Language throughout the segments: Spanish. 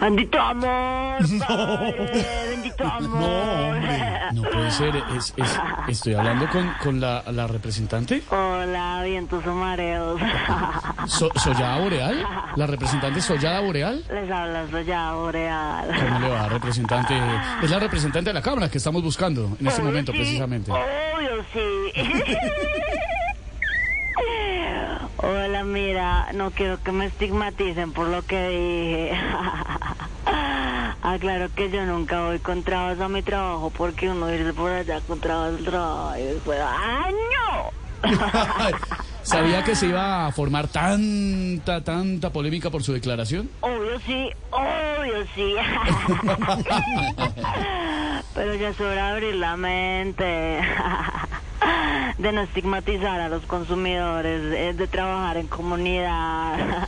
Bendito amor, padre, bendito amor. No, hombre, no puede ser. Es, es- estoy hablando con, con la, la representante. Hola, vientos o mareos. So- ¿Sollada Boreal? ¿La representante Sollada Boreal? Les hablas ya, Boreal. ¿Cómo le va, representante? Es la representante de la Cámara que estamos buscando en este momento, sí, precisamente. Obvio sí. Hola, mira, no quiero que me estigmaticen por lo que dije. Aclaro que yo nunca voy con trabas a mi trabajo porque uno irse por allá con trabas al trabajo y después ¡año! ¿Sabía que se iba a formar tanta, tanta polémica por su declaración? Obvio sí, obvio sí. Pero ya es hora de abrir la mente. De no estigmatizar a los consumidores, eh, de trabajar en comunidad,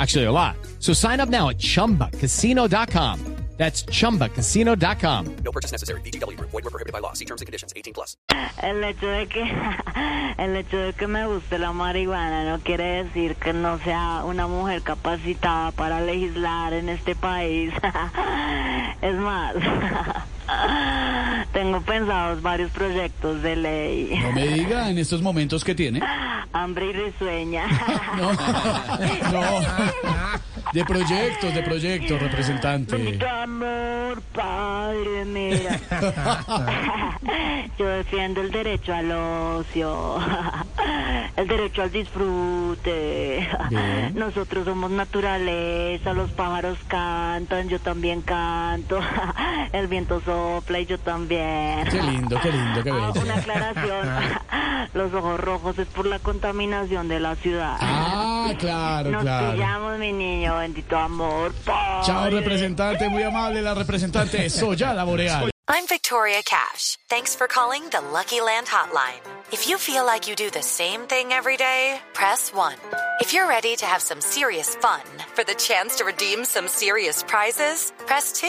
Actually, a lot. So sign up now at chumbacasino.com. That's chumbacasino.com. No purchase necessary. VGW Group. Void where prohibited by law. See terms and conditions. 18 plus. El hecho de que el hecho de que me guste la marihuana no quiere decir que no sea una mujer capacitada para legislar en este país. Es más, tengo pensados varios proyectos de ley. No me diga en estos momentos que tiene. Hambre y risueña. No, no. De proyectos, de proyectos, representante. Bendito amor, padre, mira. Yo defiendo el derecho al ocio, el derecho al disfrute. Bien. Nosotros somos naturaleza, los pájaros cantan, yo también canto. El viento sopla y yo también. Qué lindo, qué lindo, qué Ah, bello. Una aclaración. Los ojos rojos es por la contaminación de la ciudad. Ah, claro, Nos claro. pillamos, mi niño, bendito amor. padre. Chao, representante, muy amable, la representante Sollada Boreal. I'm Victoria Cash. Thanks for calling the Lucky Land Hotline. If you feel like you do the same thing every day, press 1. If you're ready to have some serious fun for the chance to redeem some serious prizes, press 2.